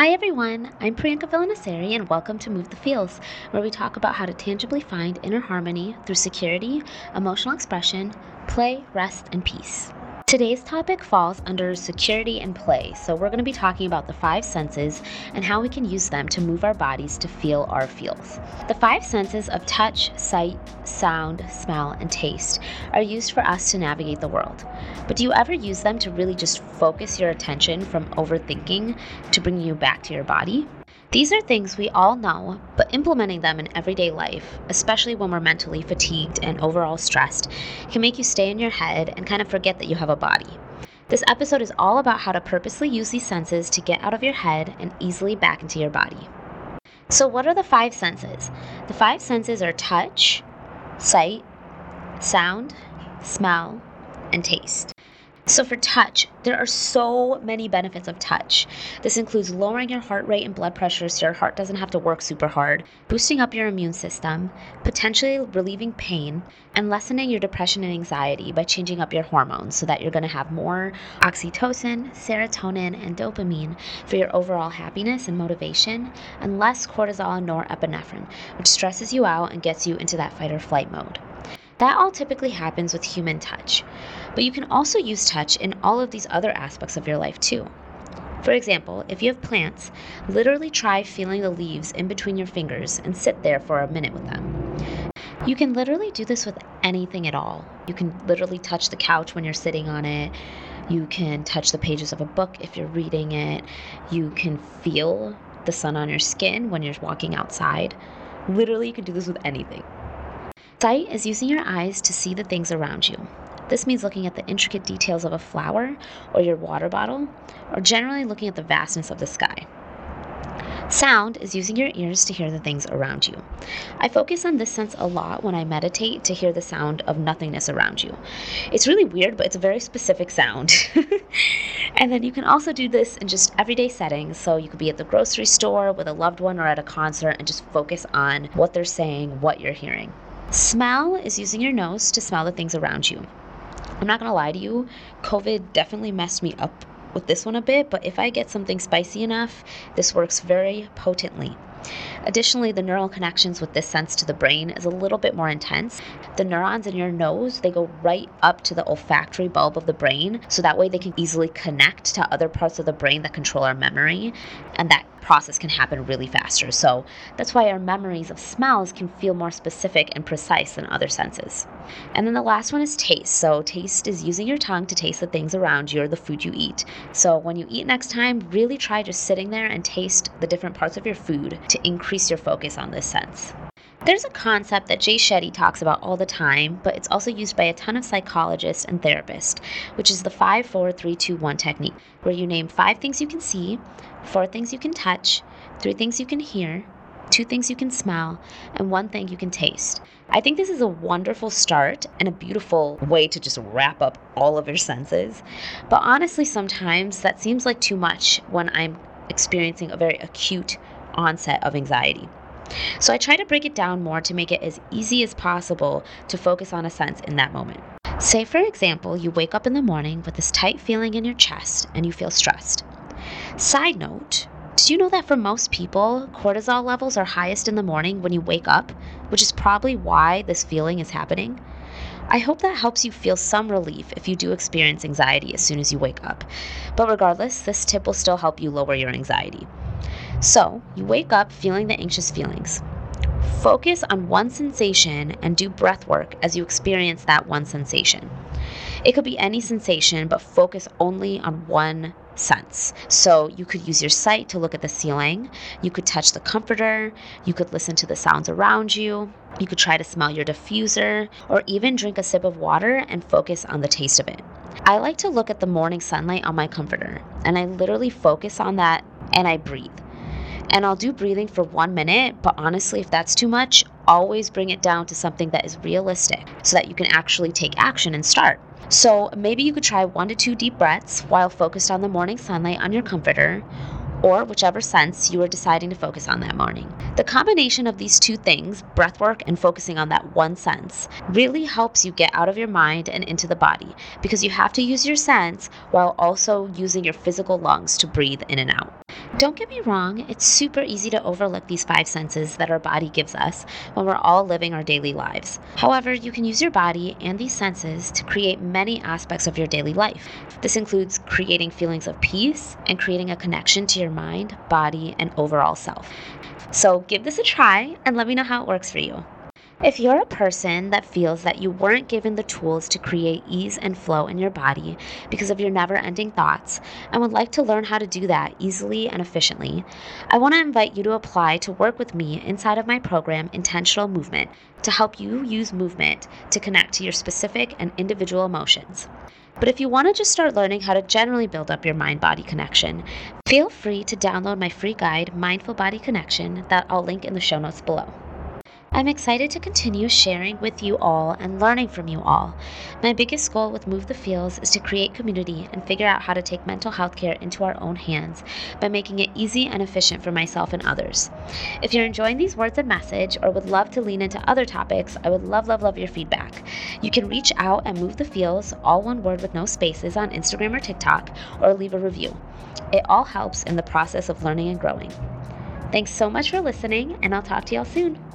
Hi everyone, I'm Priyanka Villanasari and welcome to Move the Feels, where we talk about how to tangibly find inner harmony through security, emotional expression, play, rest, and peace. Today's topic falls under security and play, so we're going to be talking about the five senses and how we can use them to move our bodies to feel our feels. The five senses of touch, sight, sound, smell, and taste are used for us to navigate the world. But do you ever use them to really just focus your attention from overthinking to bring you back to your body? These are things we all know, but implementing them in everyday life, especially when we're mentally fatigued and overall stressed, can make you stay in your head and kind of forget that you have a body. This episode is all about how to purposely use these senses to get out of your head and easily back into your body. So, what are the five senses? The five senses are touch, sight, sound, smell, and taste. So, for touch, there are so many benefits of touch. This includes lowering your heart rate and blood pressure so your heart doesn't have to work super hard, boosting up your immune system, potentially relieving pain, and lessening your depression and anxiety by changing up your hormones so that you're going to have more oxytocin, serotonin, and dopamine for your overall happiness and motivation, and less cortisol and norepinephrine, which stresses you out and gets you into that fight or flight mode. That all typically happens with human touch, but you can also use touch in all of these other aspects of your life too. For example, if you have plants, literally try feeling the leaves in between your fingers and sit there for a minute with them. You can literally do this with anything at all. You can literally touch the couch when you're sitting on it. You can touch the pages of a book if you're reading it. You can feel the sun on your skin when you're walking outside. Literally, you can do this with anything. Sight is using your eyes to see the things around you. This means looking at the intricate details of a flower or your water bottle, or generally looking at the vastness of the sky. Sound is using your ears to hear the things around you. I focus on this sense a lot when I meditate to hear the sound of nothingness around you. It's really weird, but it's a very specific sound. and then you can also do this in just everyday settings. So you could be at the grocery store with a loved one or at a concert and just focus on what they're saying, what you're hearing. Smell is using your nose to smell the things around you. I'm not gonna lie to you, COVID definitely messed me up with this one a bit, but if I get something spicy enough, this works very potently. Additionally, the neural connections with this sense to the brain is a little bit more intense. The neurons in your nose, they go right up to the olfactory bulb of the brain, so that way they can easily connect to other parts of the brain that control our memory, and that process can happen really faster. So that's why our memories of smells can feel more specific and precise than other senses. And then the last one is taste. So taste is using your tongue to taste the things around you or the food you eat. So when you eat next time, really try just sitting there and taste the different parts of your food to increase your focus on this sense. There's a concept that Jay Shetty talks about all the time, but it's also used by a ton of psychologists and therapists, which is the 5 4 3 2 1 technique, where you name five things you can see, four things you can touch, three things you can hear, two things you can smell, and one thing you can taste. I think this is a wonderful start and a beautiful way to just wrap up all of your senses. But honestly, sometimes that seems like too much when I'm experiencing a very acute onset of anxiety. So I try to break it down more to make it as easy as possible to focus on a sense in that moment. Say, for example, you wake up in the morning with this tight feeling in your chest and you feel stressed. Side note, did you know that for most people, cortisol levels are highest in the morning when you wake up, which is probably why this feeling is happening? I hope that helps you feel some relief if you do experience anxiety as soon as you wake up. But regardless, this tip will still help you lower your anxiety. So, you wake up feeling the anxious feelings. Focus on one sensation and do breath work as you experience that one sensation. It could be any sensation, but focus only on one sense. So you could use your sight to look at the ceiling, you could touch the comforter, you could listen to the sounds around you, you could try to smell your diffuser, or even drink a sip of water and focus on the taste of it. I like to look at the morning sunlight on my comforter, and I literally focus on that and I breathe. And I'll do breathing for one minute, but honestly, if that's too much, always bring it down to something that is realistic so that you can actually take action and start. So maybe you could try one to two deep breaths while focused on the morning sunlight on your comforter, or whichever sense you are deciding to focus on that morning. The combination of these two things, breath work and focusing on that one sense, really helps you get out of your mind and into the body because you have to use your sense while also using your physical lungs to breathe in and out. Don't get me wrong, it's super easy to overlook these five senses that our body gives us when we're all living our daily lives. However, you can use your body and these senses to create many aspects of your daily life. This includes creating feelings of peace and creating a connection to your mind, body, and overall self. So give this a try and let me know how it works for you. If you're a person that feels that you weren't given the tools to create ease and flow in your body because of your never ending thoughts and would like to learn how to do that easily and efficiently, I want to invite you to apply to work with me inside of my program, Intentional Movement, to help you use movement to connect to your specific and individual emotions. But if you want to just start learning how to generally build up your mind body connection, feel free to download my free guide, Mindful Body Connection, that I'll link in the show notes below. I'm excited to continue sharing with you all and learning from you all. My biggest goal with Move the Feels is to create community and figure out how to take mental health care into our own hands by making it easy and efficient for myself and others. If you're enjoying these words and message or would love to lean into other topics, I would love, love, love your feedback. You can reach out and Move the Feels, all one word with no spaces, on Instagram or TikTok, or leave a review. It all helps in the process of learning and growing. Thanks so much for listening, and I'll talk to y'all soon.